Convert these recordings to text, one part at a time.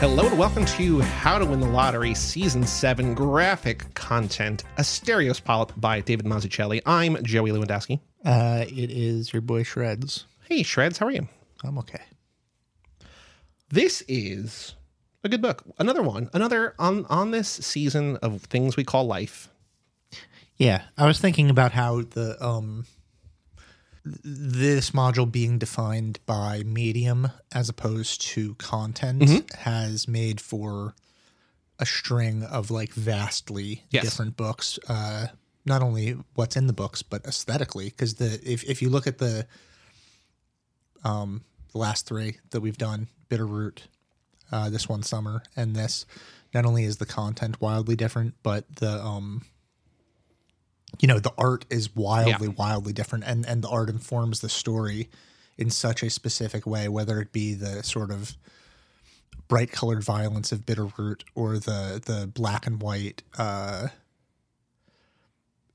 Hello and welcome to How to Win the Lottery Season 7 graphic content, Asterios Polyp by David Mazzucchelli. I'm Joey Lewandowski. Uh, it is your boy Shreds. Hey, Shreds, how are you? I'm okay. This is a good book. Another one. Another on on this season of things we call life. Yeah, I was thinking about how the um this module being defined by medium as opposed to content Mm-hmm. has made for a string of like vastly Yes. different books. Uh, not only what's in the books, but aesthetically, because the if if you look at the um the last three that we've done, Bitter Root, uh, this one summer, and this, not only is the content wildly different, but the um you know the art is wildly wildly different and and the art informs the story in such a specific way whether it be the sort of bright colored violence of Bitter Root or the the black and white uh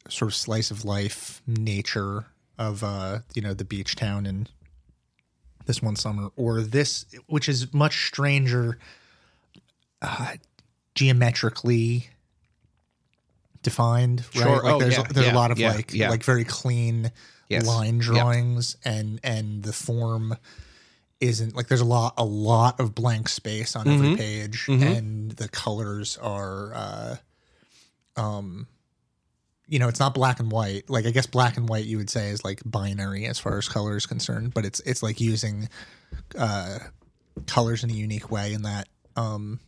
sort of slice of life nature of uh you know the beach town and this one summer or this which is much stranger uh geometrically defined right Sure. like Oh, there's yeah, there's yeah, a lot of yeah, like like very clean Yes. line Yep. drawings and and the form isn't like there's a lot a lot of blank space on every Mhm. page Mhm. and the colors are uh um you know it's not black and white like i guess black and white you would say is like binary as far as color is concerned but it's it's like using uh colors in a unique way in that um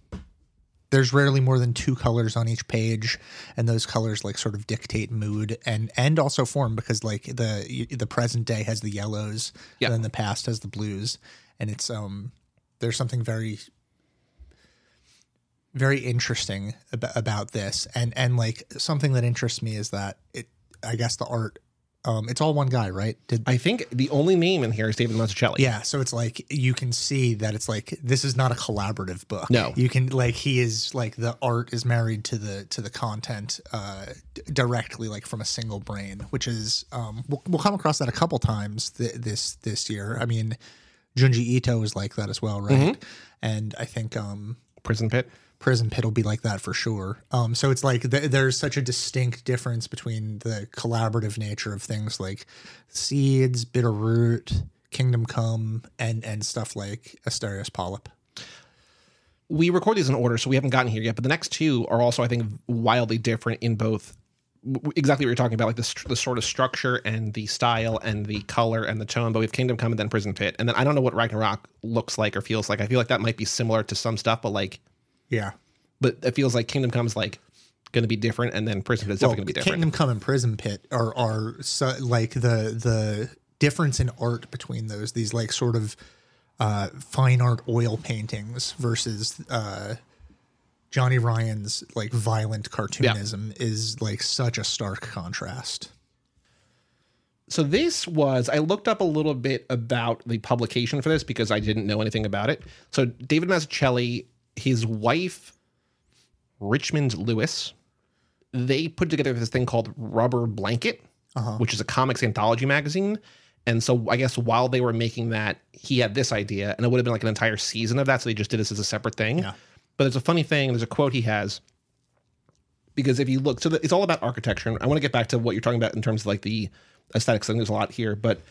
there's rarely more than two colors on each page and those colors like sort of dictate mood and and also form because like the the present day has the yellows Yeah. and then the past has the blues and it's um there's something very very interesting about, about this and and like something that interests me is that it i guess the art um it's all one guy right did I think the only name in here is David Mazzucchelli. yeah, so it's like you can see that it's like this is not a collaborative book. No. you can like he is like the art is married to the to the content uh, d- directly, like from a single brain, which is um, we'll, we'll come across that a couple times th- this this year. I mean, Junji Ito is like that as well, right? And I think um, Prison Pit. Prison Pit will be like that for sure. Um, so it's like th- there's such a distinct difference between the collaborative nature of things like Seeds, Bitter Root, Kingdom Come, and and stuff like Asterios Polyp. we record these in order, so we haven't gotten here yet. But the next two are also, I think, wildly different in both exactly what you're talking about, like the, the sort of structure and the style and the color and the tone. But we have Kingdom Come and then Prison Pit, and then I don't know what Ragnarok looks like or feels like. I feel like that might be similar to some stuff, but like, Yeah, but it feels like Kingdom Come is like going to be different, and then Prison Pit is well, going to be different. Kingdom Come and Prison Pit are are so, like the the difference in art between those. These like sort of uh, fine art oil paintings versus uh, Johnny Ryan's like violent cartoonism is like such a stark contrast. so this was I looked up a little bit about the publication for this because I didn't know anything about it. So David Mazzucchelli, his wife Richmond Lewis, they put together this thing called Rubber Blanket, uh-huh. which is a comics anthology magazine. And so I guess while they were making that, he had this idea, and it would have been like an entire season of that. So they just did this as a separate thing. Yeah. But there's a funny thing. There's a quote he has because if you look, so the, it's all about architecture. And I want to get back to what you're talking about in terms of like the aesthetics. I think there's a lot here, but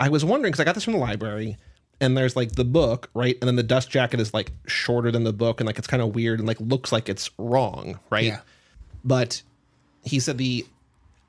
I was wondering because I got this from the library, and there's like the book, right, and then the dust jacket is like shorter than the book, and like it's kind of weird and like looks like it's wrong, right? Yeah. But he said the,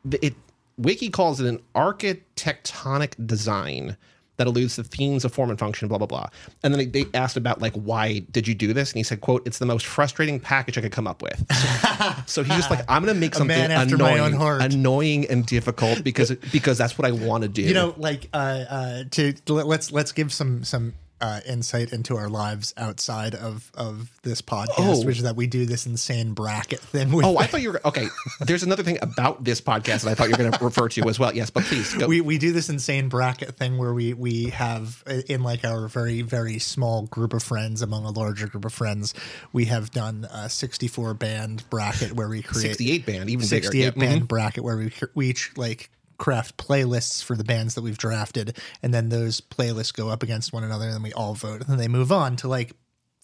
the it Wiki calls it an architectonic design that alludes to themes of form and function, blah blah blah. And then they, asked about like why did you do this, and he said, "quote It's the most frustrating package I could come up with." So, he's just like, "I'm going to make something man after my annoying, annoying and difficult because because that's what I want to do." you know like uh uh to let- let's let's give some some uh insight into our lives outside of of this podcast Oh. which is that we do this insane bracket thing Oh, I thought you were okay. There's another thing about this podcast that I thought you were going to refer to as well. Yes, but please go. we we do this insane bracket thing where we we have in like our very very small group of friends among a larger group of friends we have done a 64 band bracket where we create 68 band, even 68 Yeah, band mhm. bracket where we, we each like craft playlists for the bands that we've drafted and then those playlists go up against one another and then we all vote and then they move on to like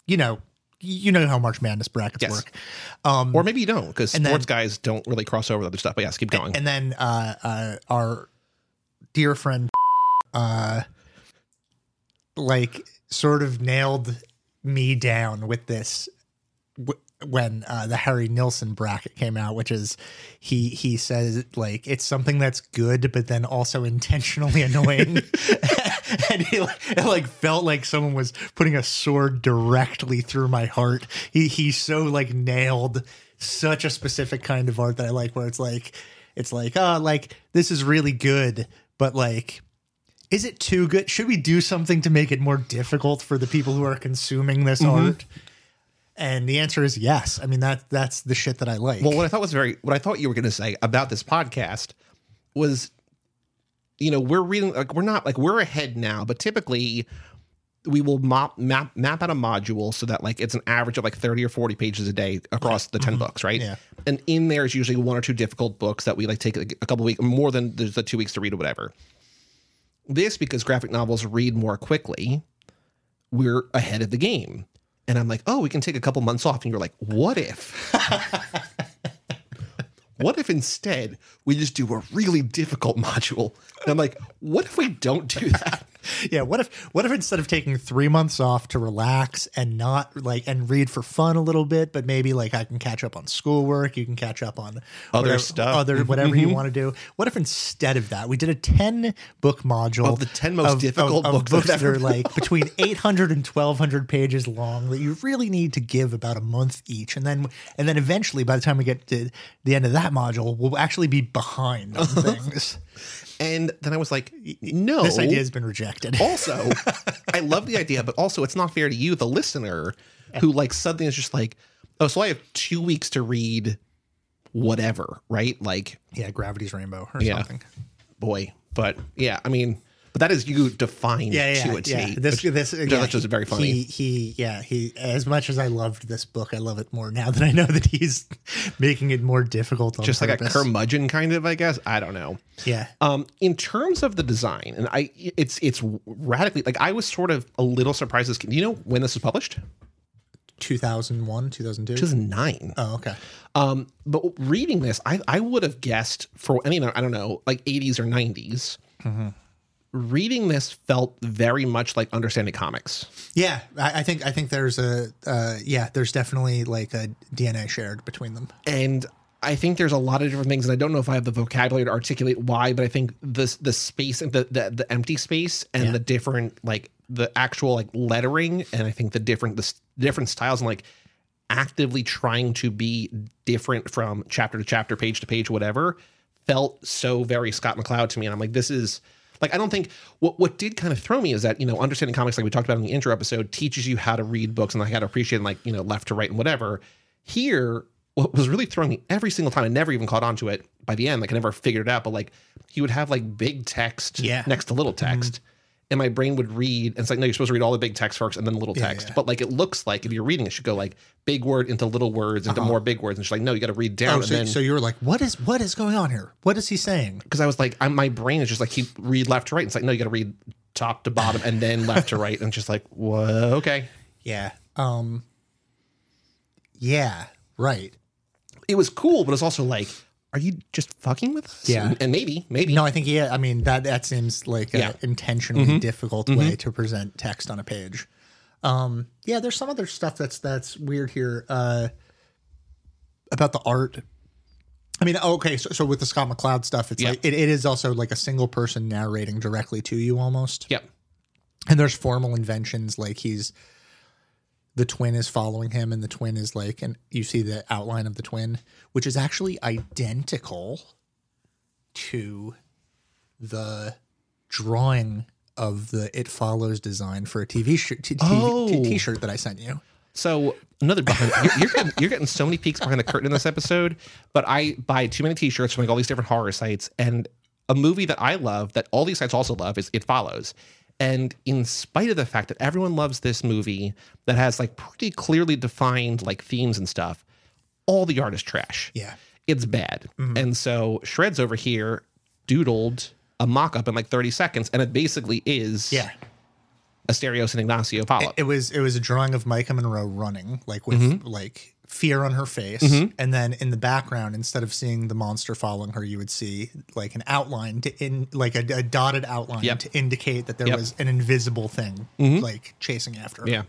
you know you know how March Madness brackets Yes. work. Um, or maybe you don't because and then- sports guys don't really cross over with other stuff. But yes, keep going. and then uh, uh, our dear friend, uh, like, sort of nailed me down with this when uh, the Harry Nilsson bracket came out, which is he he says like it's something that's good, but then also intentionally annoying, and he it like felt like someone was putting a sword directly through my heart. He he so like nailed such a specific kind of art that I like, where it's like it's like oh like this is really good, but like. Is it too good? Should we do something to make it more difficult for the people who are consuming this art? And the answer is yes. I mean that that's the shit that I like. Well, what I thought was very, what I thought you were going to say about this podcast was, you know, we're reading, like, we're not like we're ahead now, but typically we will map map map out a module so that like it's an average of like 30 or 40 pages a day across the 10 mm-hmm. books, right? Yeah. And in there is usually one or two difficult books that we like take a couple weeks more than the two weeks to read or whatever. This because graphic novels read more quickly, we're ahead of the game. And I'm like, oh, we can take a couple months off. And you're like, what if? what if instead we just do a really difficult module? And I'm like, what if we don't do that? yeah, what if what if instead of taking three months off to relax and not like and read for fun a little bit, but maybe like I can catch up on schoolwork, you can catch up on Other whatever- stuff. Mm-hmm. other whatever you want to do. What if instead of that we did a ten book module Of the 10 most difficult books that books have that are like between 800 and 1200 pages long that you really need to give about a month each, and then and then eventually by the time we get to the end of that module, we'll actually be behind on things. And then I was like, no. This idea has been rejected. also, I love the idea, but also it's not fair to you, the listener, who like suddenly is just like, oh, so I have two weeks to read whatever, right? Like, Yeah, Gravity's Rainbow or Yeah. something. boy, but yeah, I mean, but that is you defined Yeah, yeah, to a T. yeah. This, which- this, which yeah, that's just very funny. He, he, yeah, he. As much as I loved this book, I love it more now that I know that he's making it more difficult. On just like a curmudgeon kind of, I guess. I don't know. Yeah, Um, in terms of the design, and I, it's it's radically like I was sort of a little surprised. This, do you know when this was published? two thousand one, two thousand two. 2009. Oh, okay. Um, but reading this, I, I would have guessed for any, I don't know, like 80s or 90s. Reading this felt very much like understanding comics. Yeah, I, I think I think there's a uh, yeah, there's definitely like a DNA shared between them. And I think there's a lot of different things, and I don't know if I have the vocabulary to articulate why, but I think the the space and the the, the empty space and Yeah. the different like the actual like lettering, and I think the different the different styles and like actively trying to be different from chapter to chapter, page to page, whatever, felt so very Scott McCloud to me. And I'm like, this is like I don't think what what did kind of throw me is that you know understanding comics like we talked about in the intro episode teaches you how to read books and like how to appreciate like you know left to right and whatever. Here, what was really throwing me every single time, I never even caught on to it by the end. Like I never figured it out, but like he would have like big text Yeah. next to little text. Mm-hmm. And my brain would read, and it's like, no, you're supposed to read all the big text first and then the little text. yeah. But like, it looks like if you're reading, it should go like big word into little words into more big words. And she's like, no, you got to read down. Oh, and so, then, so you were like, what is what is going on here? What is he saying? because I was like, I'm, my brain is just like keep read left to right. And It's like no, you got to read top to bottom and then left to right, and it's just like, whoa, okay. Yeah. Um. Yeah. Right. It was cool, but it's also like, are you just fucking with us? Yeah. and, and maybe, maybe No, I think yeah. I mean that that seems like Yeah. an intentionally difficult way to present text on a page. Um, yeah, there's some other stuff that's that's weird here uh, about the art. I mean, okay, so, so with the Scott McCloud stuff, it's Yeah. like it, it is also like a single person narrating directly to you almost. Yep. And there's formal inventions like he's the twin is following him, and the twin is like, and you see the outline of the twin, which is actually identical to the drawing of the It Follows design for a TV shirt, t- Oh. t- t-shirt that I sent you. So another behind you're, you're getting you're getting so many peeks behind the curtain in this episode, but I buy too many T-shirts from like all these different horror sites, and a movie that I love that all these sites also love is It Follows. And in spite of the fact that everyone loves this movie that has like pretty clearly defined like themes and stuff, all the art is trash. Yeah. It's bad. And so Shreds over here doodled a mock-up in like 30 seconds, and it basically is Yeah. Asterios and Ignacio Polyp. It was it was a drawing of Maika Monroe running, like with Mm-hmm. like fear on her face, mm-hmm. and then in the background, instead of seeing the monster following her, you would see like an outline to in like a, a dotted outline Yep. to indicate that there Yep. was an invisible thing mm-hmm. like chasing after her. yeah.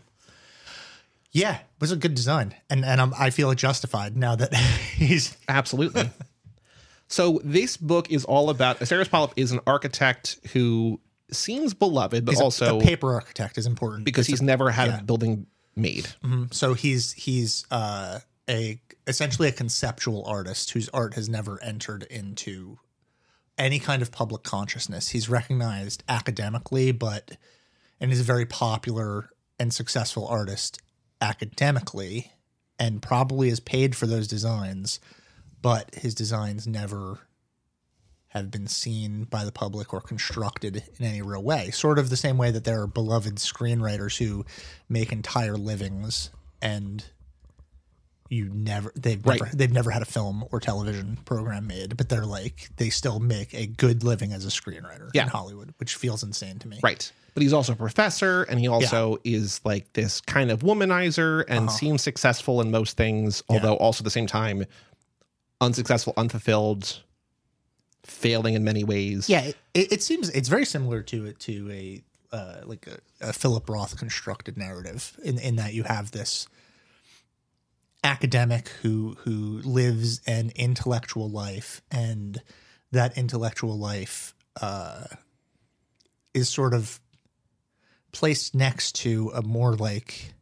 yeah, it was a good design, and and I'm, I feel justified now that he's Absolutely. so this book is all about Asterios Polyp is an architect who seems beloved, but he's also a, paper architect is important because It's he's never had yeah. a building made. So he's he's uh, a essentially a conceptual artist whose art has never entered into any kind of public consciousness. He's recognized academically, but and is a very popular and successful artist academically, and probably is paid for those designs, but his designs never have been seen by the public or constructed in any real way. Sort of the same way that there are beloved screenwriters who make entire livings and you never they've Right. never they've never had a film or television program made, but they're like they still make a good living as a screenwriter Yeah. in Hollywood, which feels insane to me. Right. But he's also a professor and he also is like this kind of womanizer and Uh-huh. seems successful in most things, although also at the same time unsuccessful, unfulfilled, failing in many ways. Yeah, it, it seems it's very similar to it to a uh, like a, a Philip Roth constructed narrative in in that you have this academic who who lives an intellectual life and that intellectual life uh, is sort of placed next to a more like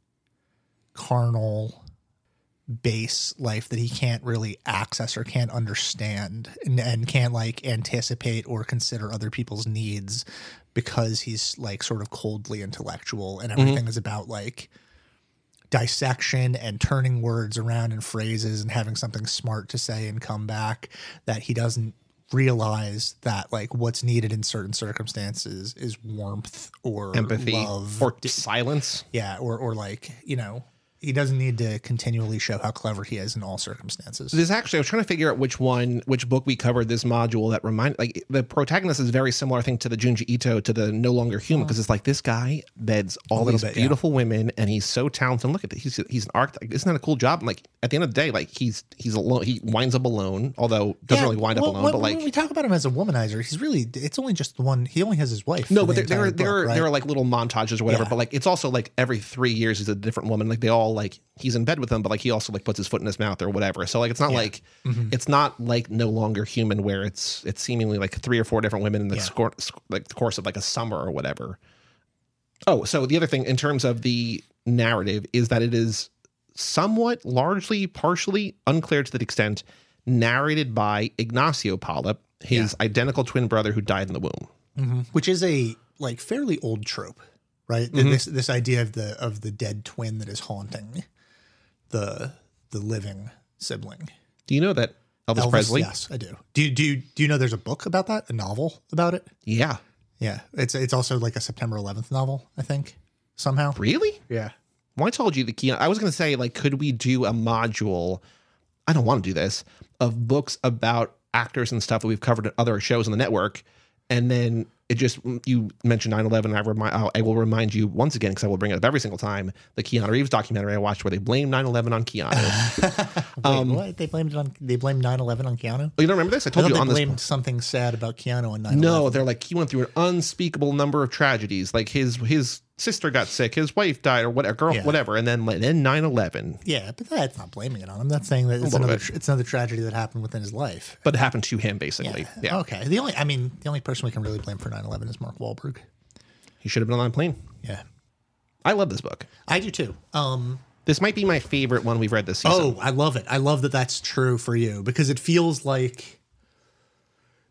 carnal base life that he can't really access or can't understand and, and can't like anticipate or consider other people's needs because he's like sort of coldly intellectual and mm-hmm. everything is about like dissection and turning words around and phrases and having something smart to say and come back that he doesn't realize that like what's needed in certain circumstances is warmth or Empathy love or silence. yeah, or or like you know, he doesn't need to continually show how clever he is in all circumstances. This actually, I was trying to figure out which one, which book we covered this module that remind like the protagonist is very similar, I think, to the Junji Ito to the No Longer Human because it's like this guy beds all these bit, yeah. beautiful women and he's so talented. Look at this, he's he's an architect. Isn't that a cool job? And like at the end of the day, like he's he's alone. He winds up alone, although doesn't Yeah, really wind up alone. when, but like when we talk about him as a womanizer, he's really it's only just the one. He only has his wife. No, but the there, there, are, entire there, book, are, right? there are like little montages or whatever. Yeah. But like, it's also like every three years he's a different woman. Like they all like he's in bed with them, but like he also like puts his foot in his mouth or whatever. So like, it's not like Mm-hmm. it's not like no longer human where it's it's seemingly like three or four different women in the Yeah. score, like the course of like a summer or whatever. Oh, so the other thing in terms of the narrative is that it is somewhat, largely, partially unclear to the extent narrated by Ignacio Polyp, his identical twin brother who died in the womb. which is a like fairly old trope, right? Mm-hmm. This this idea of the of the dead twin that is haunting the the living sibling. Do you know that Elvis, Elvis, Presley? yes, I do. Do you, do you, do you know there's a book about that? A novel about it? Yeah. Yeah, it's it's also like a September 11th novel, I think. Somehow. Really? Yeah. Well, I told you the key. I was going to say, like, could we do a module? I don't want to do this of books about actors and stuff that we've covered in other shows on the network, and then it just you mentioned 9-11 I I'll- I will remind you once again because I will bring it up every single time the Keanu Reeves documentary I watched where they blame 9-11 on Keanu. Wait, um, what? They blamed it on they blamed 9/11 on Keanu? oh, you don't remember this? I I told thought you they on this. blamed something sad about Keanu on 9/11. No, they're like he went through an unspeakable number of tragedies. Like his his sister got sick, his wife died, or whatever, girl, Yeah. whatever, and then then 9-11. Yeah, but that's not blaming it on him. That's saying that it's another bit. it's another tragedy that happened within his life. But it happened to him basically. Yeah. Okay. The only I mean, the only person we can really blame for 9/11 is Mark Wahlberg. He should have been on that plane. Yeah. I love this book. I do too. Um This might be my favorite one we've read this season. Oh, I love it. I love that that's true for you because it feels like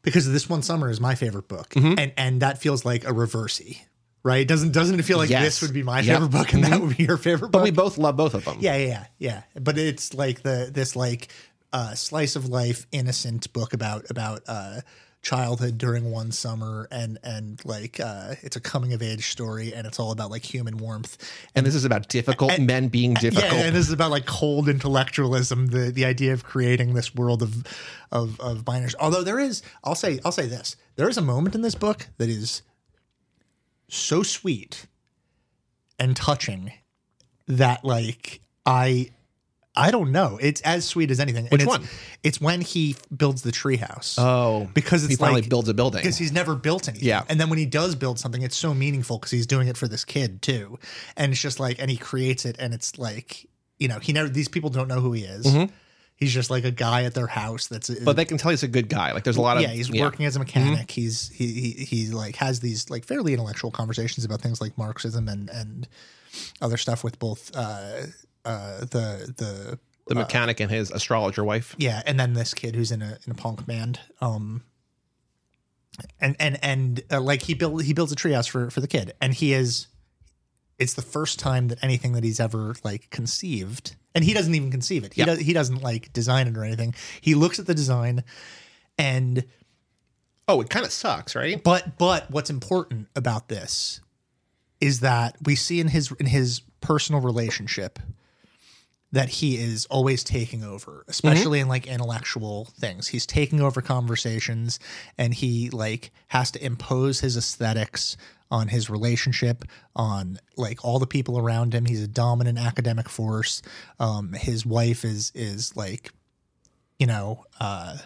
because this one summer is my favorite book, Mm-hmm. and and that feels like a reversey, right? Doesn't doesn't it feel like Yes. this would be my Yep. favorite book and that would be your favorite book? but we both love both of them. yeah, yeah, yeah, yeah. But it's like the this like uh, slice of life, innocent book about about uh, childhood during one summer, and and like uh, it's a coming of age story, and it's all about like human warmth And this is about difficult men being difficult. yeah, and this is about like cold intellectualism, the the idea of creating this world of of of minors. Although there is, I'll say, I'll say this: there is a moment in this book that is so sweet and touching that like I I don't know. It's as sweet as anything. And Which it's, one? It's when he builds the treehouse. Oh, because it's he finally like builds a building. because he's never built anything. Yeah. And then when he does build something, it's so meaningful because he's doing it for this kid too. And it's just like, and he creates it, and it's like, you know, he never. These people don't know who he is. Mm-hmm. He's just like a guy at their house. That's. But they can tell he's a good guy. Like there's a lot of yeah. He's working as a mechanic. Mm-hmm. He's he, he he like has these like fairly intellectual conversations about things like Marxism and and other stuff with both uh uh the the the mechanic and his astrologer wife. yeah, and then this kid who's in a in a punk band. Um, and and and uh, like he build he builds a treehouse for for the kid, and he is. It's the first time that anything that he's ever like conceived, and he doesn't even conceive it. He Yeah. does. He doesn't like design it or anything. He looks at the design, and Oh, it kind of sucks, right? but but what's important about this is that we see in his in his personal relationship that he is always taking over, especially in like intellectual things. He's taking over conversations and he like has to impose his aesthetics on his relationship, on like all the people around him. He's a dominant academic force. Um, his wife is is like, you know, uh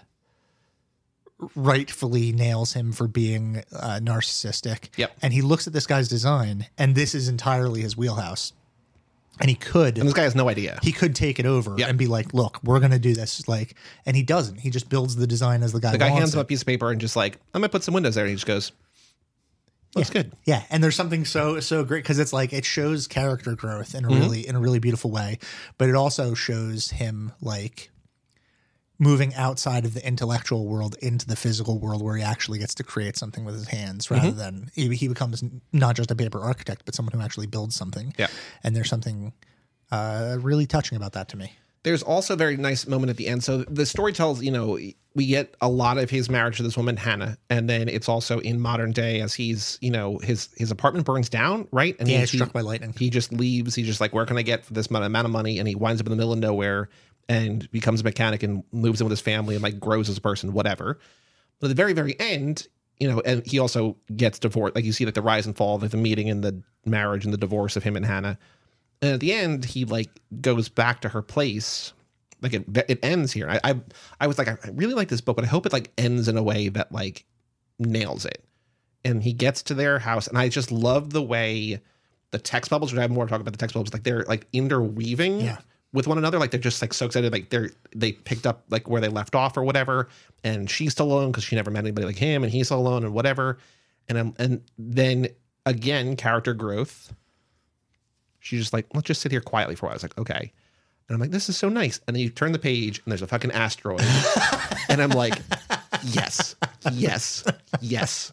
rightfully nails him for being uh, narcissistic. Yep. And he looks at this guy's design, and this is entirely his wheelhouse. And he could And this guy has no idea. he could take it over Yeah. and be like, "Look, we're gonna do this." Like, and he doesn't. He just builds the design as the guy. the guy hands him a piece of paper and just like, I'm gonna put some windows there, and he just goes, "Looks good." Yeah, and there's something so so great because it's like it shows character growth in a Mm-hmm. really in a really beautiful way, but it also shows him like moving outside of the intellectual world into the physical world where he actually gets to create something with his hands rather Mm-hmm. than he, he becomes not just a paper architect but someone who actually builds something. Yeah. and there's something uh, really touching about that to me. There's also a very nice moment at the end. So the story tells, you know, we get a lot of his marriage to this woman Hannah, and then it's also in modern day as he's, you know, his his apartment burns down, right? And Yeah, he, he's struck by lightning. He just leaves. He's just like, where can I get for this amount of money? And he winds up in the middle of nowhere and becomes a mechanic and moves in with his family and like grows as a person, whatever. But at the very, very end, you know, and he also gets divorced. Like you see like the rise and fall, like the meeting and the marriage and the divorce of him and Hannah. And at the end, he like goes back to her place. Like it, it ends here. I, I, I was like, I really like this book, but I hope it like ends in a way that like nails it. And he gets to their house, and I just love the way the text bubbles. Which I have more to talk about the text bubbles. Like they're like interweaving Yeah. With one another. Like they're just like so excited. Like they're they picked up like where they left off or whatever. And she's still alone because she never met anybody like him, and he's still alone and whatever. And I'm, and then again, character growth she's just like, let's just sit here quietly for a while. I was like, okay. And I'm like, this is so nice. And then you turn the page and there's a fucking asteroid. and I'm like, yes, yes, yes.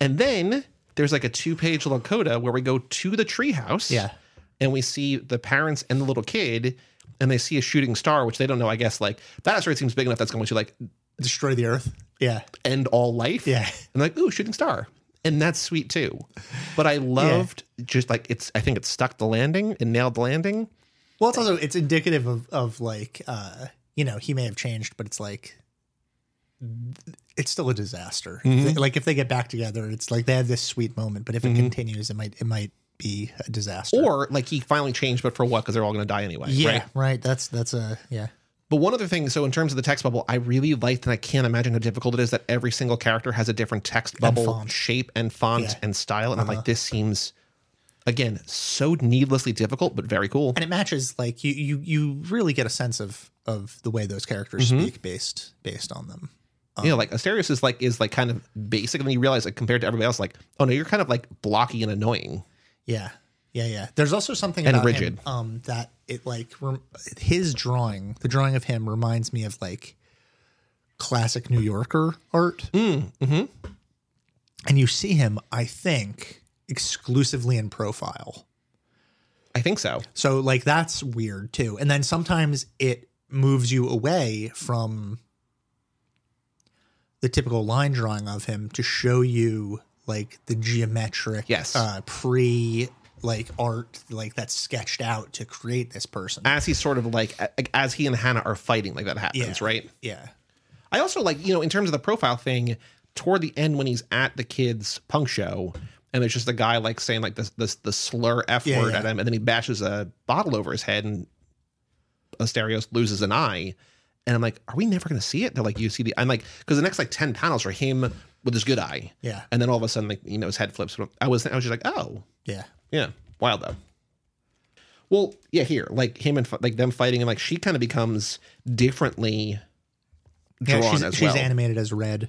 And then there's like a two page little coda where we go to the treehouse. Yeah. And we see the parents and the little kid and they see a shooting star, which they don't know, I guess, like that asteroid seems big enough that's going to like Destroy the Earth. Yeah, end all life. Yeah. And like, ooh, shooting star. And that's sweet too. But I loved just like it's I think it stuck the landing and nailed the landing. Well, it's also it's indicative of of like uh you know he may have changed, but it's like it's still a disaster. They- like if they get back together, it's like they have this sweet moment, but if it continues, it might it might be a disaster. Or like he finally changed, but for what? Because they're all going to die anyway. yeah, Right? right. That's that's a yeah. But one other thing, so in terms of the text bubble, I really liked, and I can't imagine how difficult it is that every single character has a different text bubble font. shape and font Yeah. Uh-huh. and style. And I'm like, this seems, again, so needlessly difficult, but very cool. And it matches like you you you really get a sense of of the way those characters speak based based on them. you know, like Asterios is like is like kind of basic, and then you realize like compared to everybody else, like, oh no, you're kind of like blocky and annoying. Yeah. Yeah, yeah. There's also something And about rigid. him um, that it like rem- his drawing, the drawing of him reminds me of like classic New Yorker art. Mm, mm-hmm. And you see him, I think, exclusively in profile. I think so. So like that's weird too. And then sometimes it moves you away from the typical line drawing of him to show you like the geometric Yes. uh pre like art like that's sketched out to create this person. As he's sort of like as he and Hannah are fighting, like that happens, Yeah. right? yeah. I also like, you know, in terms of the profile thing, toward the end when he's at the kids' punk show and there's just a guy like saying like this this the slur f Yeah, word yeah. at him, and then he bashes a bottle over his head, and Asterios loses an eye. And I'm like, are we never going to see it? They're like, you see the, I'm like, because the next like ten panels are him with his good eye, Yeah. and then all of a sudden, like you know, his head flips. I was, I was just like, oh, Yeah. yeah, wild though. Well, yeah, here, like him and like them fighting, and like she kind of becomes differently drawn Yeah, she's, as she's well. animated as red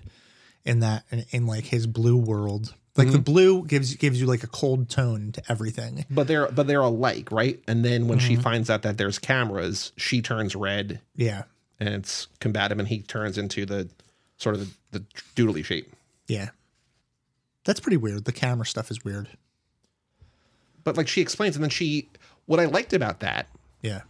in that in, in like his blue world. Like Mm-hmm. the blue gives gives you like a cold tone to everything. but they're but they're alike, right? And then when Mm-hmm. she finds out that there's cameras, she turns red, Yeah. and it's combative, and he turns into the sort of the, the doodly shape. Yeah. That's pretty weird. The camera stuff is weird. But like she explains, and then she, what I liked about that Yeah.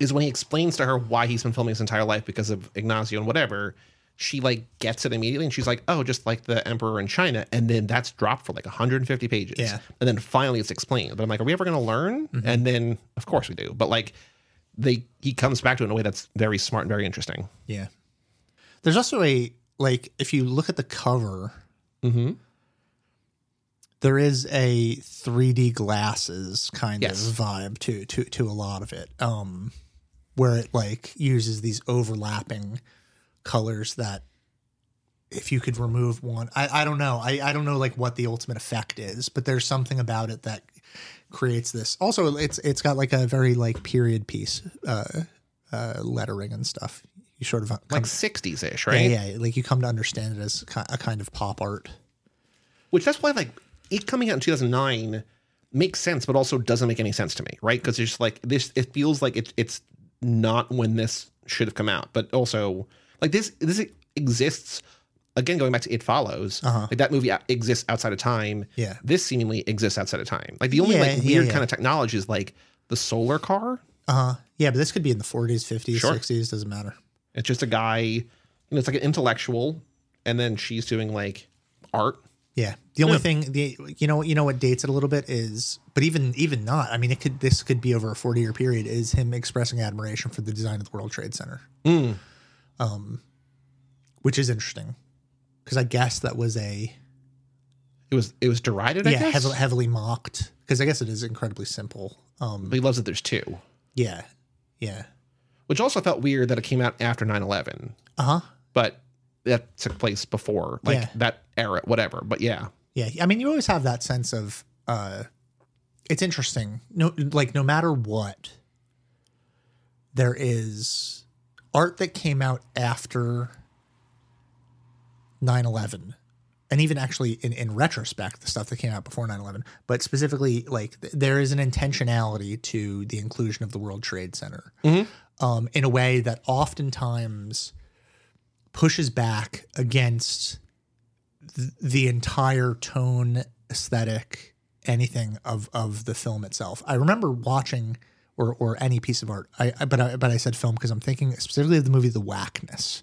is when he explains to her why he's been filming his entire life because of Ignacio and whatever, she like gets it immediately and she's like, oh, just like the emperor in China. And then that's dropped for like 150 pages. Yeah. And then finally it's explained. But I'm like, are we ever going to learn? Mm-hmm. And then of course we do. But like they, he comes back to it in a way that's very smart and very interesting. Yeah. There's also a like if you look at the cover, Mm-hmm. there is a 3D glasses kind Yes. of vibe to to to a lot of it. Um where it like uses these overlapping colors that if you could remove one I, I don't know. I, I don't know like what the ultimate effect is, but there's something about it that creates this. Also it's it's got like a very like period piece uh uh lettering and stuff. You sort of come, Like 60s ish, right? yeah, yeah, like you come to understand it as a kind of pop art. Which that's why like it coming out in 2009 makes sense, but also doesn't make any sense to me, right? Because it's just like this. It feels like it, it's not when this should have come out, but also like this. This exists again. Going back to It Follows, like that movie exists outside of time. Uh-huh. Yeah. this seemingly exists outside of time. Like the only Yeah, like yeah, weird yeah. kind of technology is like the solar car. Uh huh. Yeah, but this could be in the 40s, 50s, Sure. 60s. Doesn't matter. It's just a guy. You know, it's like an intellectual, and then she's doing like art. Yeah. The only thing, the you know, you know what dates it a little bit is, but even even not. I mean, it could this could be over a 40 year period. Is him expressing admiration for the design of the World Trade Center, Mm. which is interesting because I guess that was a It was it was derided. I yeah guess. heavily, heavily mocked because I guess it is incredibly simple. Um, but he loves that there's two. yeah, yeah, which also felt weird that it came out after 9-11 uh huh. but that took place before like Yeah. that era whatever but yeah Yeah, I mean, you always have that sense of uh, it's interesting. No, like no matter what, there is art that came out after 9-11 and even actually in, in retrospect the stuff that came out before 9-11 but specifically like th- there is an intentionality to the inclusion of the world trade center um, in a way that oftentimes pushes back against th- the entire tone aesthetic anything of of the film itself. I remember watching or or any piece of art i, I but i but i said film because i'm thinking specifically of the movie the Wackness.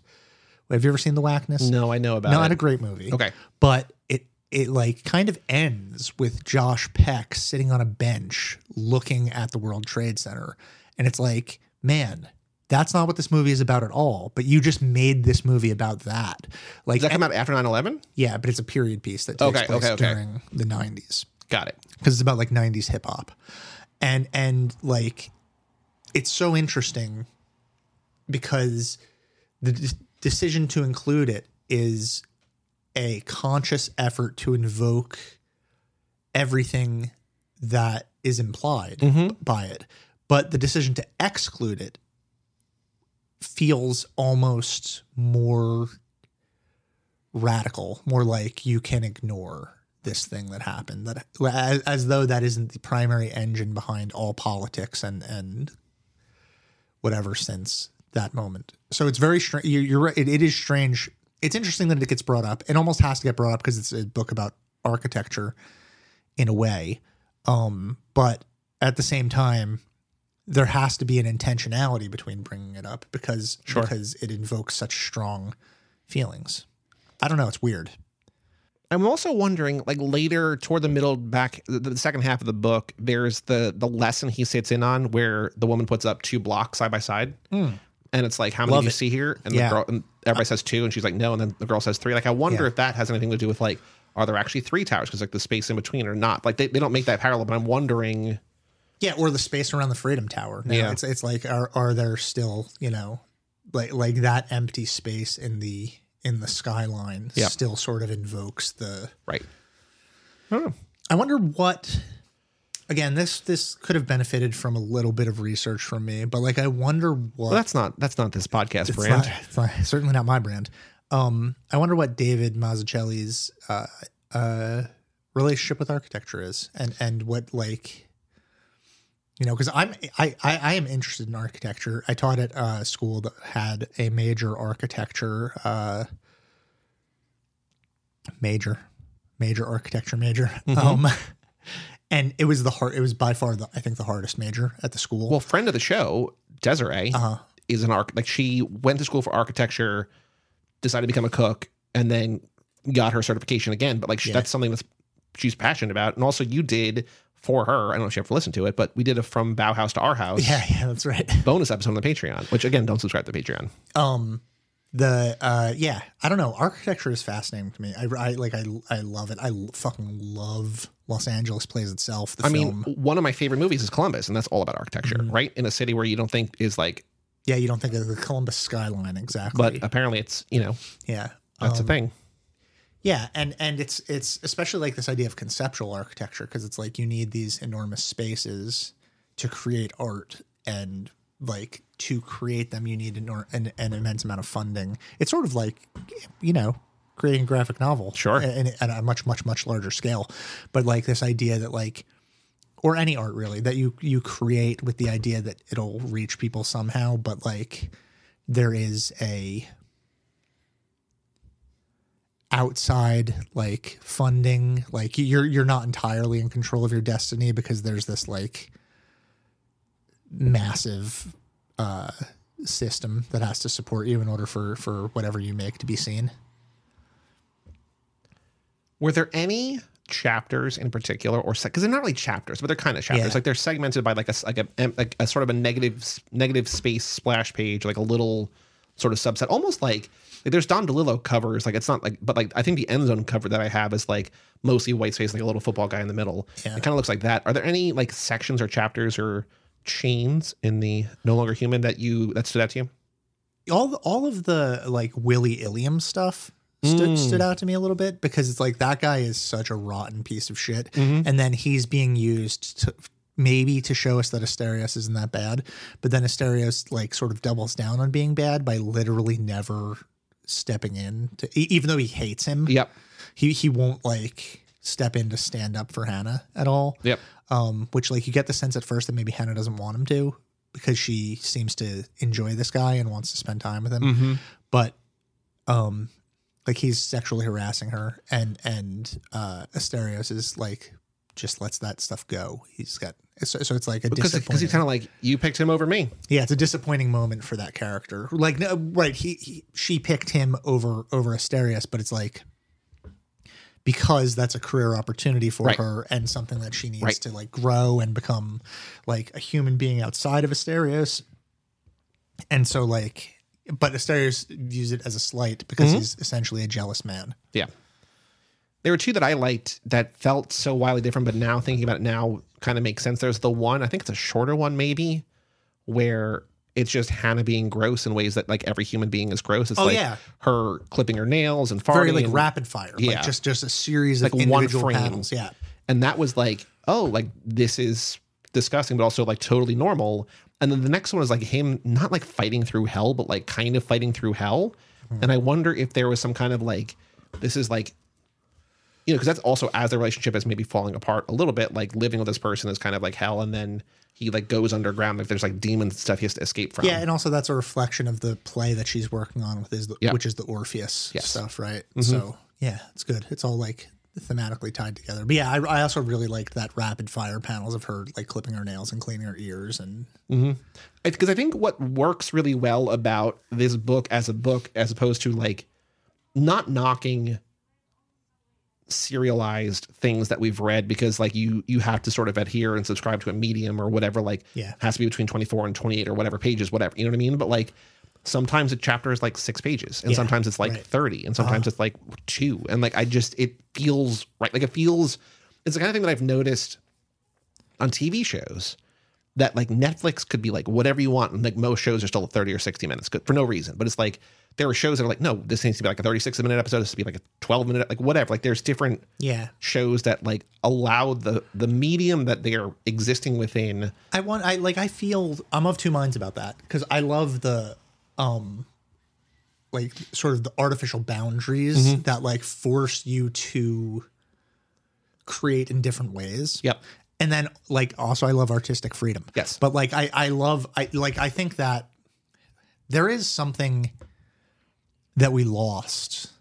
Have you ever seen the Wackness? No i know about not it. Not a great movie okay. but it it like kind of ends with Josh Peck sitting on a bench looking at the World Trade Center and it's like man that's not what this movie is about at all but you just made this movie about that. Like does that come out after 9-11 yeah but it's a period piece that takes Okay, place okay, okay. during the 90s got it. Because it's about like 90s hip hop. And and like it's so interesting because the de- decision to include it is a conscious effort to invoke everything that is implied mm-hmm. by it but the decision to exclude it feels almost more radical, more like you can ignore this thing that happened that as, as though that isn't the primary engine behind all politics and and whatever since that moment. So it's very strange. You're. It, it is strange. It's interesting that it gets brought up. It almost has to get brought up because it's a book about architecture in a way. Um, but at the same time, there has to be an intentionality between bringing it up because Sure. because it invokes such strong feelings. I don't know. It's weird. i'm also wondering like later toward the middle back the, second half of the book there's the the lesson he sits in on where the woman puts up two blocks side by side hmm. and it's like how many Love do you it. see here and Yeah. the girl and everybody says two and she's like no and then the girl says three like i wonder Yeah. if that has anything to do with like are there actually three towers because like the space in between or not like they, they don't make that parallel but i'm wondering Yeah, or the space around the Freedom Tower. No, Yeah. it's it's like are are there still you know like like that empty space in the in the skyline Yep. still sort of invokes the. right i don't know I wonder what. Again, this this could have benefited from a little bit of research from me, but like I wonder what. well that's not that's not this podcast it's brand not- it's not- certainly not my brand. Um, I wonder what David Mazzucchelli's uh, uh, relationship with architecture is, and and what like, you know, because I'm I, I I am interested in architecture. I taught at a school that had a major architecture uh, major major architecture major. Um, and it was the hard. It was by far the I think the hardest major at the school. well friend of the show desiree uh-huh. is an arch like she went to school for architecture decided to become a cook and then got her certification again but like she, Yeah. that's something that's she's passionate about and also you did for her. I don't know if she ever listened to it but we did a from bauhaus to our house Yeah, yeah, that's right. bonus episode on the patreon which again don't subscribe to the patreon. Um the uh yeah i don't know. Architecture is fascinating to me. I, I like i i love it. I fucking love los angeles plays itself the i mean one of my favorite movies is columbus and that's all about architecture Mm-hmm. right? In a city where you don't think is like yeah you don't think of the columbus skyline exactly. But apparently it's you know yeah that's um, a thing yeah and and it's it's especially like this idea of conceptual architecture because it's like you need these enormous spaces to create art and like to create them you need an, or- an, an immense amount of funding it's sort of like you know creating a graphic novel Sure. and at a much much much larger scale but like this idea that like or any art really that you you create with the idea that it'll reach people somehow but like there is a outside like funding like you're you're not entirely in control of your destiny because there's this like massive uh system that has to support you in order for for whatever you make to be seen Were there any chapters in particular, or because they're not really chapters, but they're kind of chapters. Yeah. Like they're segmented by like a like a, like a sort of a negative negative space splash page, like a little sort of subset, almost like like there's Don DeLillo covers. Like it's not like, but like I think the end zone cover that I have is like mostly white space, like a little football guy in the middle. Yeah. It kind of looks like that. Are there any like sections or chapters or chains in the No Longer Human that you that stood out to you? all all of the like Willy Ilium stuff stood, Mm. stood out to me a little bit because it's like that guy is such a rotten piece of shit, Mm-hmm. and then he's being used to maybe to show us that Asterios isn't that bad, but then Asterios like sort of doubles down on being bad by literally never stepping in to even though he hates him, Yep. he he won't like step in to stand up for Hannah at all Yep. um, which like you get the sense at first that maybe Hannah doesn't want him to because she seems to enjoy this guy and wants to spend time with him. Mm-hmm. But um, like he's sexually harassing her, and and uh, Asterios is like just lets that stuff go. He's got so, so it's like a Because because he's kind of like you picked him over me. yeah, it's a disappointing moment for that character. Like no, right, he, he she picked him over over Asterios, but it's like because that's a career opportunity for Right. her and something that she needs Right. to like grow and become like a human being outside of Asterios. And so like but Asterios views it as a slight because Mm-hmm. he's essentially a jealous man. Yeah. There were two that I liked that felt so wildly different, but now thinking about it now kind of makes sense. There's the one, I think it's a shorter one maybe, where it's just Hannah being gross in ways that like every human being is gross. It's Oh, like yeah. her clipping her nails and farting. Very like and, rapid fire. Yeah. Like just just a series Like of one individual frame. panels. Yeah. and that was like, oh, like this is disgusting, but also like totally normal. And then the next one is like him not like fighting through hell, but like kind of fighting through hell. Mm-hmm. And I wonder if there was some kind of like, this is like, you know, because that's also as the relationship is maybe falling apart a little bit, like living with this person is kind of like hell. And then he like goes underground, like there's like demons and stuff he has to escape from. Yeah, and also that's a reflection of the play that she's working on with is the, Yeah. Mm-hmm. which is the Orpheus Yes. stuff, right? So yeah, it's good. It's all like thematically tied together. But yeah, I, I also really liked that rapid fire panels of her like clipping her nails and cleaning her ears and because I think what works really well about this book as a book, as opposed to like not knocking serialized things that we've read, because like you you have to sort of adhere and subscribe to a medium or whatever, like Yeah. has to be between twenty four and twenty eight or whatever pages, whatever you know what I mean. But like sometimes a chapter is like six pages and Yeah, sometimes it's like right. 30 and sometimes uh-huh. it's like two and like i just it feels right like it feels it's the kind of thing that i've noticed on tv shows that like netflix could be like whatever you want and like most shows are still 30 or 60 minutes good for no reason but it's like there are shows that are like no this needs to be like a 36 minute episode this to be like a 12 minute like whatever like there's different Yeah. shows that like allow the the medium that they are existing within I want I like I feel I'm of two minds about that because I love the um like sort of the artificial boundaries Mm-hmm. that like force you to create in different ways. Yep. And then like also I love artistic freedom. Yes. But like I I love I like I think that there is something that we lost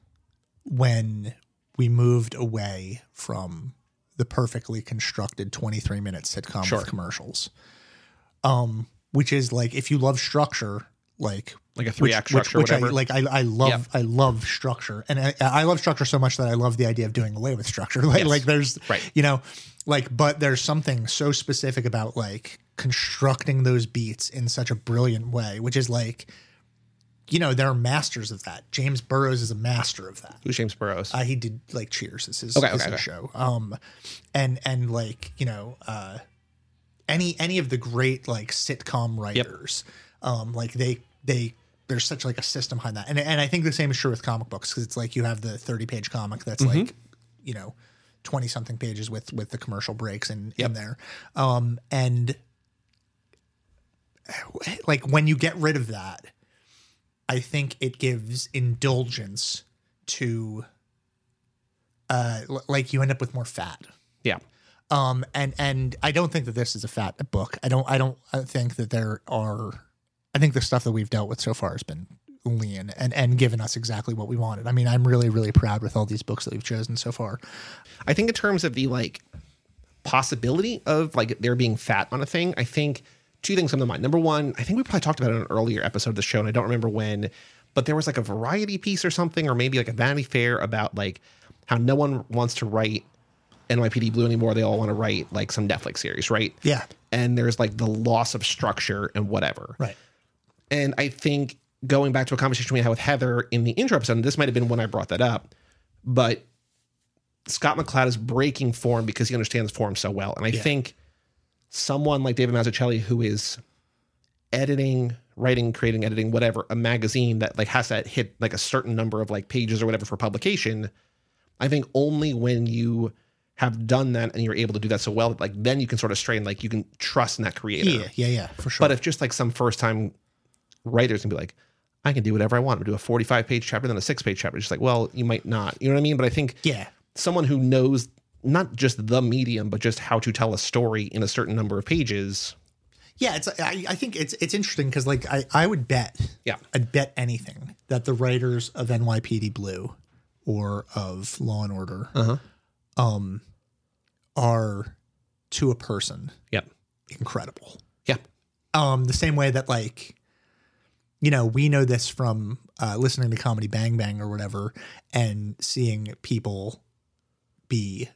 when we moved away from the perfectly constructed 23 minute sitcom Sure. with commercials. Um, which is like if you love structure, like Like a three-act which- structure, which, I, whatever. like I, I love Yep. I love structure, and I, I love structure so much that I love the idea of doing away with structure. Like Yes. like there's Right. you know like but there's something so specific about like constructing those beats in such a brilliant way, which is like you know there are masters of that. James Burrows is a master of that. who's james burrows Uh, he did like Cheers. This is Okay, is okay, his okay. show. Um, and and like you know, uh, any any of the great like sitcom writers, um, like they they there's such like a system behind that, and and I think the same is true with comic books because it's like you have the 30 page comic that's Mm-hmm. like you know. 20 something pages with with the commercial breaks in, Yep. in there um and like when you get rid of that i think it gives indulgence to uh l- like you end up with more fat yeah um and and i don't think that this is a fat book i don't i don't think that there are i think the stuff that we've dealt with so far has been lean and and given us exactly what we wanted i mean i'm really really proud with all these books that we've chosen so far I think in terms of the like possibility of like there being fat on a thing, I think two things come to mind. Number one, I think we probably talked about it in an earlier episode of the show, and I don't remember when, but there was like a variety piece or something, or maybe like a Vanity Fair about like how no one wants to write NYPD Blue anymore. They all want to write like some Netflix series, right? yeah And there's like the loss of structure and whatever. right And I think going back to a conversation we had with Heather in the intro episode, and this might have been when I brought that up, but Scott McCloud is breaking form because he understands form so well. And I think someone like David Mazzucchelli, who is editing, writing, creating, editing, whatever, a magazine that like has to hit like a certain number of like pages or whatever for publication, I think only when you have done that and you're able to do that so well, like then you can sort of strain, like you can trust in that creator. yeah yeah yeah for sure But if just like some first time writers can be like, I can do whatever I want. I'm do a 45 page chapter, then a six page chapter. Just like, well, you might not. You know what I mean? But I think yeah someone who knows not just the medium, but just how to tell a story in a certain number of pages. Yeah, it's. I, I think it's it's interesting because like I I would bet. Yeah. I'd bet anything that the writers of NYPD Blue or of Law and Order, Uh-huh. um, are to a person Yep. incredible. Yeah. Um, the same way that like, you know, we know this from uh, listening to Comedy Bang Bang or whatever, and seeing people be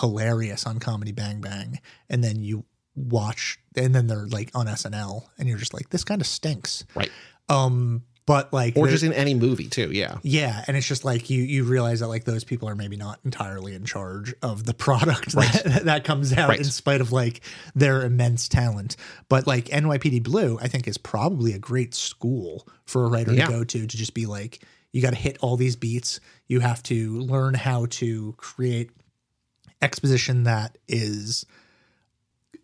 hilarious on Comedy Bang Bang, and then you watch, and then they're like on SNL, and you're just like, this kind of stinks. Right. Um, but like, Or just in any movie too. Yeah. yeah, and it's just like you you realize that like those people are maybe not entirely in charge of the product that, that comes out Right. in spite of like their immense talent. But like NYPD Blue, I think is probably a great school for a writer Yeah. to go to to just be like you got to hit all these beats. You have to learn how to create exposition that is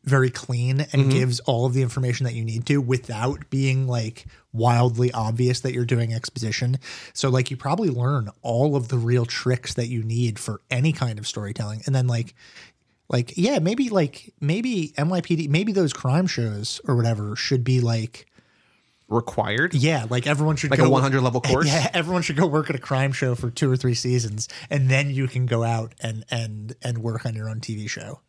very clean and Mm-hmm. gives all of the information that you need to without being like wildly obvious that you're doing exposition. So like you probably learn all of the real tricks that you need for any kind of storytelling. And then like like yeah, maybe like maybe NYPD maybe those crime shows or whatever should be like Required. yeah, like everyone should Like go a 100 level course? Yeah, everyone should go work at a crime show for two or three seasons, and then you can go out and and and work on your own TV show.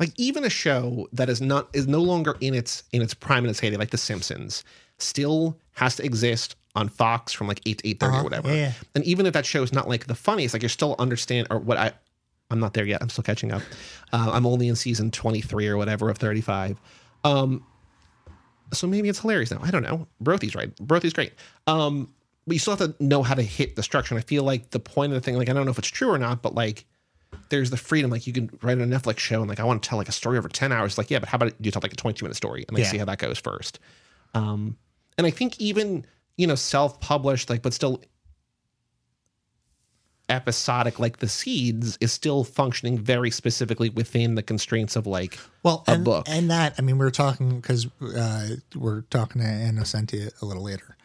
Like even a show that is not is no longer in its in its prime in its heyday, like The Simpsons, still has to exist on Fox from like eight to eight thirty Uh-huh. or whatever. Yeah, yeah. And even if that show is not like the funniest, like you're still understand or what I I'm not there yet. I'm still catching up. Uh, I'm only in season 23 or whatever of 35. Um, so maybe it's hilarious now. I don't know. Brothy's right. Brothy's great. Um, but you still have to know how to hit the structure. And I feel like the point of the thing, like I don't know if it's true or not, but like there's the freedom. Like you can write a Netflix show and like I want to tell like a story over ten hours. Like yeah, but how about you tell like a 22 minute story and like Yeah. see how that goes first. Um, and I think even you know self published like but still episodic like the seeds is still functioning very specifically within the constraints of like Well, a and, book. and that I mean, we are talking because uh, we're talking to Ann Nocenti a little later.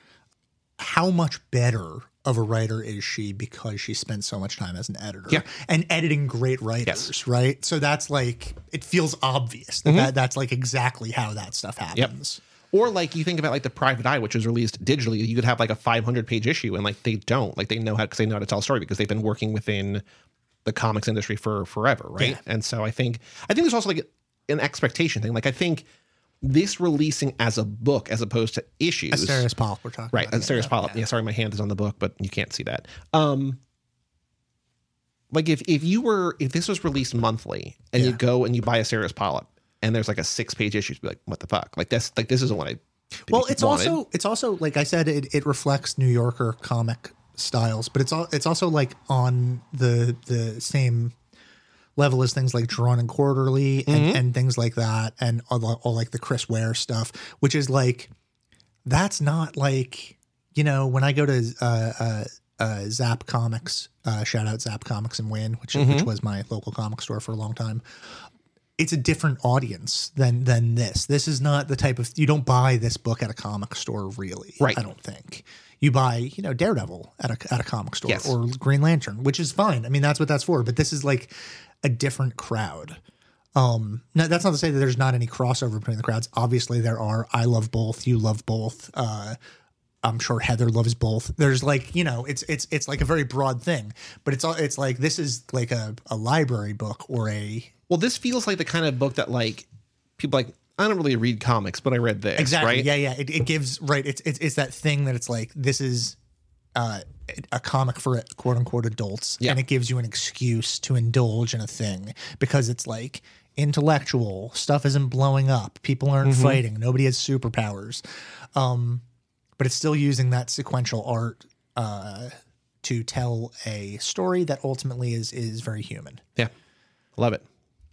How much better of a writer is she because she spent so much time as an editor Yeah. and editing great writers, right? So that's like it feels obvious Mm-hmm. that, that that's like exactly how that stuff happens. Or like you think about like the Private Eye, which was released digitally, you could have like a 500 page issue, and like they don't, like they know how because they know how to tell a story because they've been working within the comics industry for forever, right? Yeah. And so I think I think there's also like an expectation thing. Like I think this releasing as a book as opposed to issues, Asterios Pollock, we're talking right? about. Asterios Polyp. Yeah. sorry, my hand is on the book, but you can't see that. Um, like if if you were if this was released monthly and you go and you buy a Asterios Polyp and there's like a six page issue, you'd be like, what the fuck? Like this, like this isn't what I. Well, it's wanted. also it's also like I said, it, it reflects New Yorker comic styles, but it's all it's also like on the the same level as things like Drawn and Quarterly and, Mm-hmm. and things like that, and all, all like the Chris Ware stuff, which is like that's not like you know when I go to uh, uh, uh, Zap Comics, uh, shout out Zap Comics and Win, which which Mm-hmm. was my local comic store for a long time it's a different audience than than this. This is not the type of you don't buy this book at a comic store really. Right. I don't think. You buy, you know, Daredevil at a at a comic store Yes. or Green Lantern, which is fine. I mean, that's what that's for, but this is like a different crowd. Um no, that's not to say that there's not any crossover between the crowds. Obviously there are. I love both, you love both. Uh I'm sure Heather loves both. There's like, you know, it's it's it's like a very broad thing, but it's all it's like this is like a, a library book or a Well, this feels like the kind of book that like people like. I don't really read comics, but I read this. Exactly. Right? Yeah, yeah. It, it gives right. It's, it's it's that thing that it's like this is uh, a comic for quote unquote adults, Yeah. and it gives you an excuse to indulge in a thing because it's like intellectual stuff isn't blowing up, people aren't Mm-hmm. fighting, nobody has superpowers, um, but it's still using that sequential art uh, to tell a story that ultimately is is very human. Yeah. Love it.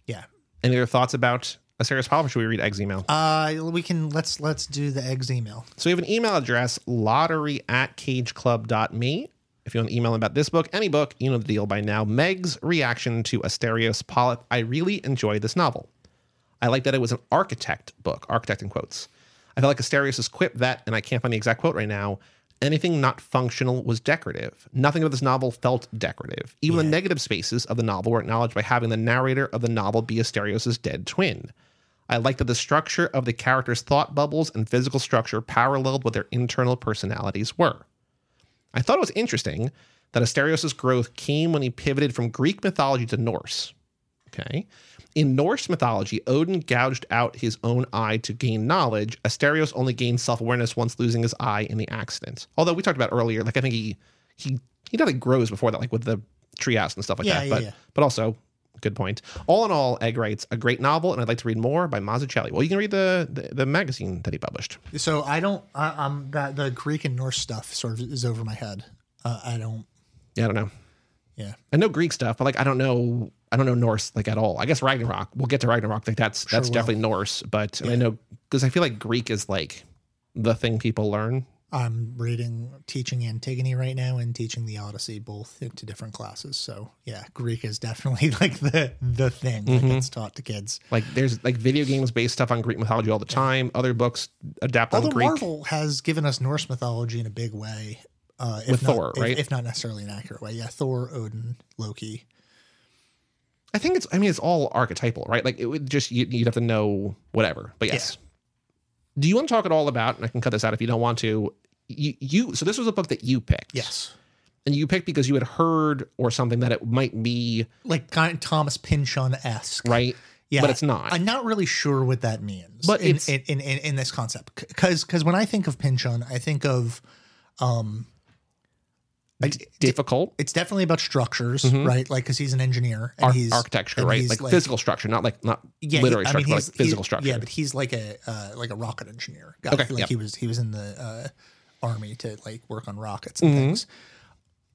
Yeah. Any other thoughts about Asterios Polyp, or should we read Egg's email? Uh, we can let's let's do the eggs email. So we have an email address, lottery at cageclub.me. If you want to email about this book, any book, you know the deal by now. Meg's reaction to Asterios Polyp. I really enjoyed this novel. I like that it was an architect book, architect in quotes. I felt like Asterios' quip that, and I can't find the exact quote right now, anything not functional was decorative. Nothing about this novel felt decorative. Even the negative spaces of the novel were acknowledged by having the narrator of the novel be Asterios' dead twin. I liked that the structure of the characters' thought bubbles and physical structure paralleled what their internal personalities were. I thought it was interesting that Asterios' growth came when he pivoted from Greek mythology to Norse. Okay. In Norse mythology, Odin gouged out his own eye to gain knowledge. Asterios only gained self-awareness once losing his eye in the accident. Although we talked about earlier, like I think he he he definitely grows before that, like with the treehouse and stuff like Yeah, that. yeah, but yeah. but also good point. All in all, Egg writes a great novel, and I'd like to read more by Mazzucchelli. Well, you can read the the, the magazine that he published. So I don't. I, I'm that the Greek and Norse stuff sort of is over my head. Uh, I don't. Yeah, I don't know. Yeah. I know Greek stuff, but like I don't know I don't know Norse like at all. I guess Ragnarok. We'll get to Ragnarok. Like that's that's will. definitely Norse, but and I know because I feel like Greek is like the thing people learn. I'm reading teaching Antigone right now and teaching the Odyssey both to different classes. So yeah, Greek is definitely like the the thing that gets taught to kids. Like there's like video games based stuff on Greek mythology all the time. Other books adapt on Although Greek. Marvel has given us Norse mythology in a big way. Uh, if With not- Thor, if- right? If, not necessarily an accurate way. Yeah, Thor, Odin, Loki. I think it's I mean it's all archetypal, right? Like it would just you, you'd have to know whatever. But yes. Do you want to talk at all about? And I can cut this out if you don't want to. You, you so this was a book that you picked. Yes. and you picked because you had heard or something that it might be Like kind of Thomas Pynchon esque. right. Yeah, but it's not. I'm not really sure what that means. But in, in, in, in, in this concept, because because when I think of Pynchon, I think of um, difficult. It's definitely about structures, right? Like because he's an engineer and Ar- he's architecture, and right? he's Like, physical structure, not like not yeah, he- literary mean, structure, but like physical structure. Yeah, but he's like a uh, like a rocket engineer guy. Okay, like yeah. he was he was in the uh, army to like work on rockets Mm-hmm. and things.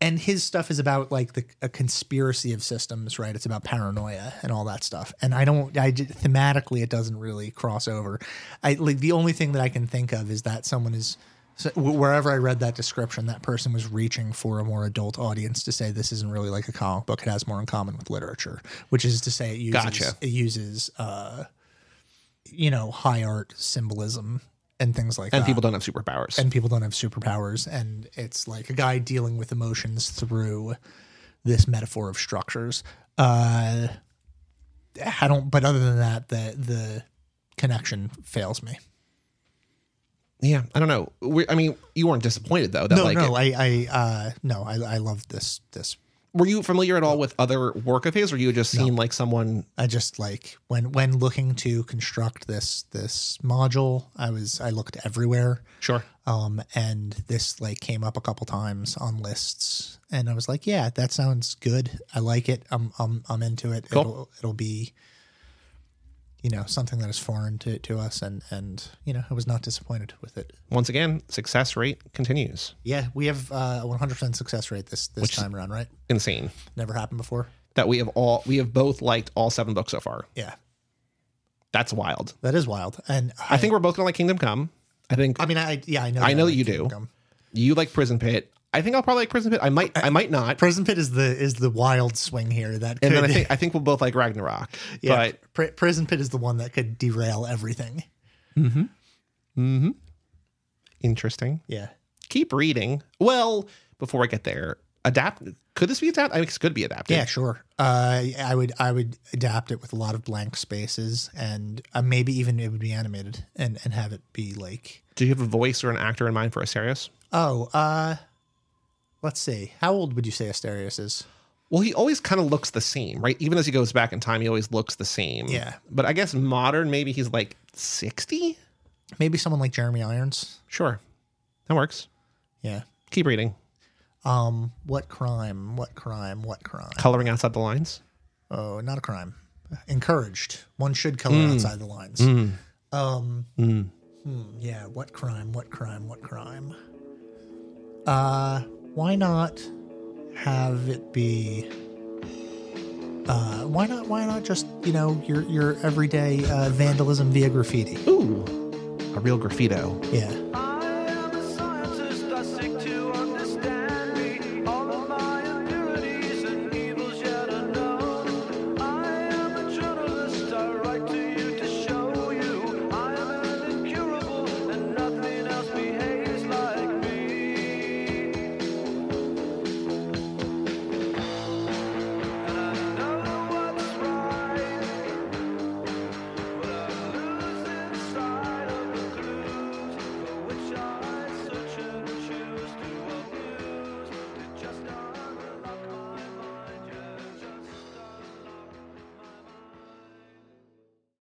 And his stuff is about like the a conspiracy of systems, right? It's about paranoia and all that stuff. And I don't, I thematically it doesn't really cross over. I like the only thing that I can think of is that someone is so wherever I read that description, that person was reaching for a more adult audience to say this isn't really like a comic book. It has more in common with literature, which is to say it uses Gotcha. it uses uh, you know high art symbolism and things like and that. And people don't have superpowers. and people don't have superpowers, and it's like a guy dealing with emotions through this metaphor of structures. Uh, I don't, but other than that, the the connection fails me. Yeah, I don't know. We, I mean, you weren't disappointed though. That No, like, no, it- I, I, uh, no, I, I love this. This, were you familiar at all with other work of his, or you just seem like someone? I just like when when looking to construct this this module, I was I looked everywhere, Sure. um, and this like came up a couple times on lists, and I was like, yeah, that sounds good. I like it. I'm I'm I'm into it. Cool. It'll it'll be, you know, something that is foreign to to us, and and you know, I was not disappointed with it. Once again, success rate continues. Yeah, we have uh, 100% success rate this this time around, right? Insane. Never happened before. That we have all we have both liked all seven books so far. Yeah, That's wild. that is wild, and I think we're both gonna like Kingdom Come. I think I mean, I yeah, I know. I know like that you Kingdom do. Come. you like Prison Pit. I think I'll probably like Prison Pit. I might. I might not. Prison Pit is the is the wild swing here that could, And then I think I think we'll both like Ragnarok. yeah, But Pri- Prison Pit is the one that could derail everything. Hmm. Hmm. interesting. Yeah, Keep reading. Well, before I get there, adapt. Could this be adapted? I mean, it could be adapted. yeah, sure. Uh, I would I would adapt it with a lot of blank spaces, and uh, maybe even it would be animated and and have it be like, Do you have a voice or an actor in mind for Asterios? oh, uh, let's see, how old would you say Asterios is? Well, he always kind of looks the same, right? Even as he goes back in time, he always looks the same. Yeah. But I guess modern, maybe he's like 60? Maybe someone like Jeremy Irons. Sure. That works. Yeah. Keep reading. Um, what crime? What crime? What crime? Coloring outside the lines. Oh, not a crime. Encouraged. One should color Mm. outside the lines. Um, hmm, yeah. What crime? What crime? What crime? Uh, why not have it be? Uh, why not? Why not just you know your your everyday uh, vandalism via graffiti? Ooh, a real graffito. Yeah,